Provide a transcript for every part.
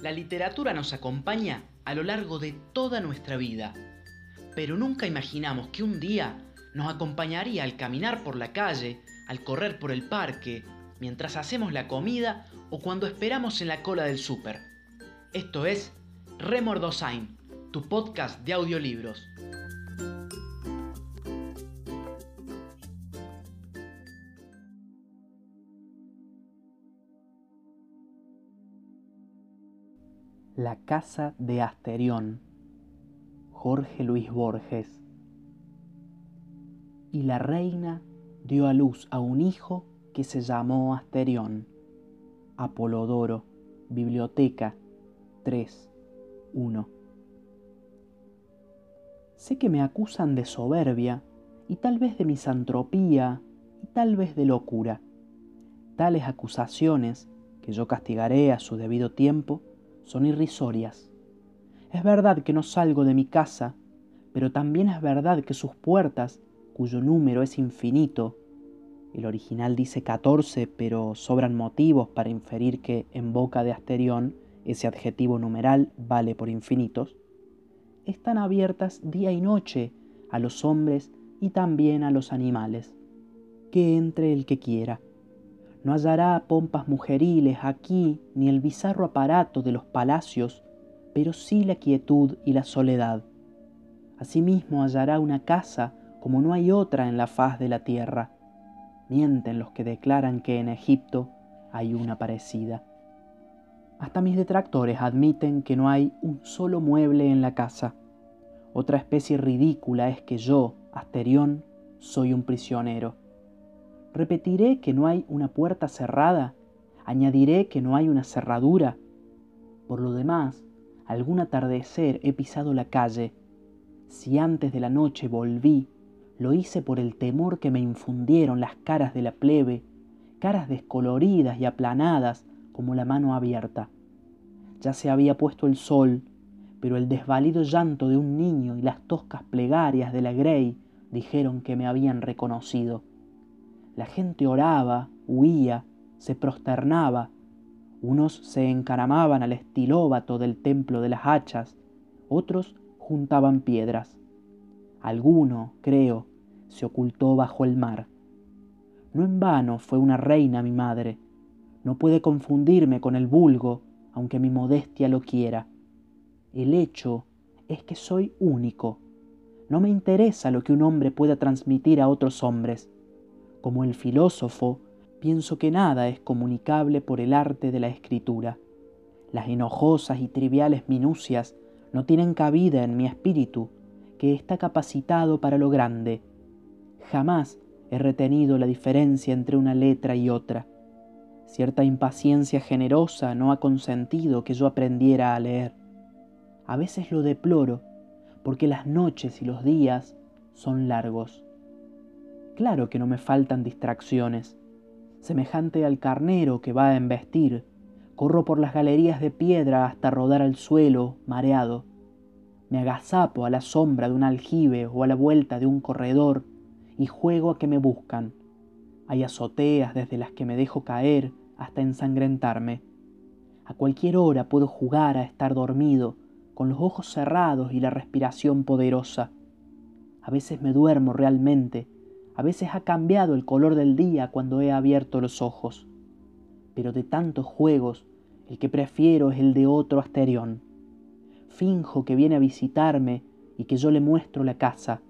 La literatura nos acompaña a lo largo de toda nuestra vida, pero nunca imaginamos que un día nos acompañaría al caminar por la calle, al correr por el parque, mientras hacemos la comida o cuando esperamos en la cola del súper. Esto es Remordosain, tu podcast de audiolibros. La casa de Asterión, Jorge Luis Borges. Y la reina dio a luz a un hijo que se llamó Asterión. Apolodoro, Biblioteca 3, 1. Sé que me acusan de soberbia y tal vez de misantropía y tal vez de locura. Tales acusaciones, que yo castigaré a su debido tiempo, son irrisorias. Es verdad que no salgo de mi casa, pero también es verdad que sus puertas, cuyo número es infinito, el original dice 14, pero sobran motivos para inferir que en boca de Asterión ese adjetivo numeral vale por infinitos, están abiertas día y noche a los hombres y también a los animales. Que entre el que quiera. No hallará pompas mujeriles aquí ni el bizarro aparato de los palacios, pero sí la quietud y la soledad. Asimismo hallará una casa como no hay otra en la faz de la tierra. Mienten los que declaran que en Egipto hay una parecida. Hasta mis detractores admiten que no hay un solo mueble en la casa. Otra especie ridícula es que yo, Asterión, soy un prisionero. Repetiré que no hay una puerta cerrada, añadiré que no hay una cerradura. Por lo demás, algún atardecer he pisado la calle. Si antes de la noche volví, lo hice por el temor que me infundieron las caras de la plebe, caras descoloridas y aplanadas como la mano abierta. Ya se había puesto el sol, pero el desvalido llanto de un niño y las toscas plegarias de la Grey dijeron que me habían reconocido. La gente oraba, huía, se prosternaba. Unos se encaramaban al estilóbato del templo de las hachas, otros juntaban piedras. Alguno, creo, se ocultó bajo el mar. No en vano fue una reina mi madre. No puede confundirme con el vulgo, aunque mi modestia lo quiera. El hecho es que soy único. No me interesa lo que un hombre pueda transmitir a otros hombres. Como el filósofo, pienso que nada es comunicable por el arte de la escritura. Las enojosas y triviales minucias no tienen cabida en mi espíritu, que está capacitado para lo grande. Jamás he retenido la diferencia entre una letra y otra. Cierta impaciencia generosa no ha consentido que yo aprendiera a leer. A veces lo deploro, porque las noches y los días son largos. Claro que no me faltan distracciones. Semejante al carnero que va a embestir, corro por las galerías de piedra hasta rodar al suelo, mareado. Me agazapo a la sombra de un aljibe o a la vuelta de un corredor y juego a que me buscan. Hay azoteas desde las que me dejo caer hasta ensangrentarme. A cualquier hora puedo jugar a estar dormido, con los ojos cerrados y la respiración poderosa. A veces me duermo realmente a veces ha cambiado el color del día cuando he abierto los ojos. Pero de tantos juegos, el que prefiero es el de otro Asterión. Finjo que viene a visitarme y que yo le muestro la casa.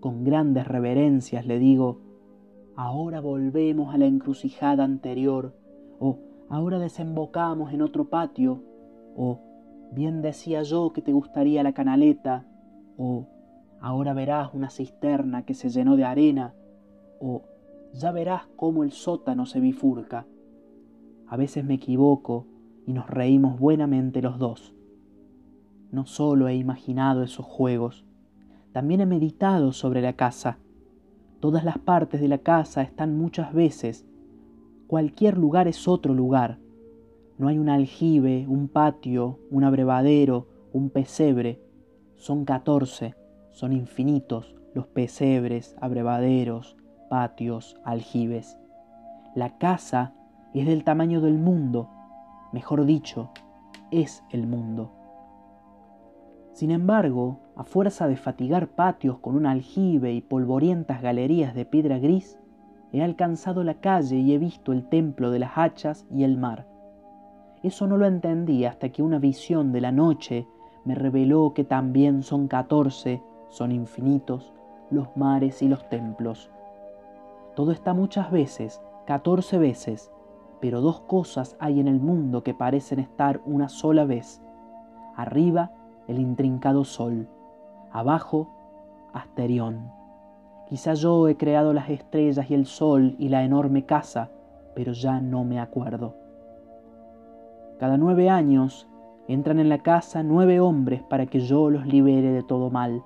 Con grandes reverencias le digo, ahora volvemos a la encrucijada anterior, o ahora desembocamos en otro patio, o bien decía yo que te gustaría la canaleta, o ahora verás una cisterna que se llenó de arena, o ya verás cómo el sótano se bifurca. A veces me equivoco y nos reímos buenamente los dos. No solo he imaginado esos juegos, también he meditado sobre la casa. Todas las partes de la casa están muchas veces. Cualquier lugar es otro lugar. No hay un aljibe, un patio, un abrevadero, un pesebre. Son catorce son infinitos los pesebres, abrevaderos, patios, aljibes. La casa es del tamaño del mundo, mejor dicho, es el mundo. Sin embargo, a fuerza de fatigar patios con un aljibe y polvorientas galerías de piedra gris, he alcanzado la calle y he visto el templo de las hachas y el mar. Eso no lo entendí hasta que una visión de la noche me reveló que también son catorce, son infinitos, los mares y los templos. Todo está muchas veces, catorce veces, pero dos cosas hay en el mundo que parecen estar una sola vez. Arriba, el intrincado sol. Abajo, Asterión. Quizá yo he creado las estrellas y el sol y la enorme casa, pero ya no me acuerdo. Cada nueve años entran en la casa nueve hombres para que yo los libere de todo mal.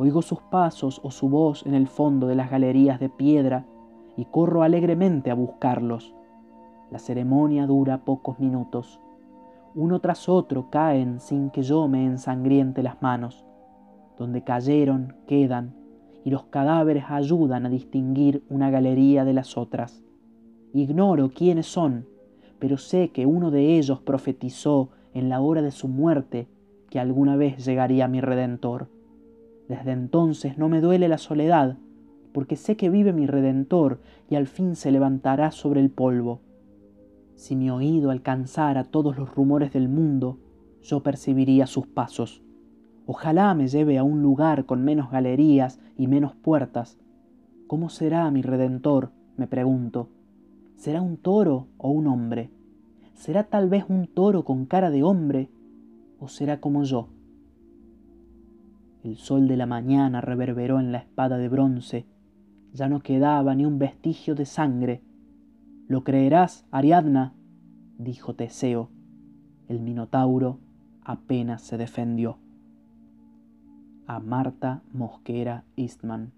Oigo sus pasos o su voz en el fondo de las galerías de piedra y corro alegremente a buscarlos. La ceremonia dura pocos minutos. Uno tras otro caen sin que yo me ensangriente las manos. Donde cayeron, quedan, y los cadáveres ayudan a distinguir una galería de las otras. Ignoro quiénes son, pero sé que uno de ellos profetizó en la hora de su muerte que alguna vez llegaría mi Redentor. Desde entonces no me duele la soledad, porque sé que vive mi Redentor y al fin se levantará sobre el polvo. Si mi oído alcanzara todos los rumores del mundo, yo percibiría sus pasos. Ojalá me lleve a un lugar con menos galerías y menos puertas. ¿Cómo será mi Redentor? me pregunto. ¿Será un toro o un hombre? ¿Será tal vez un toro con cara de hombre? ¿O será como yo? El sol de la mañana reverberó en la espada de bronce. Ya no quedaba ni un vestigio de sangre. ¿Lo creerás, Ariadna? dijo Teseo. El Minotauro apenas se defendió. A Marta Mosquera Eastman.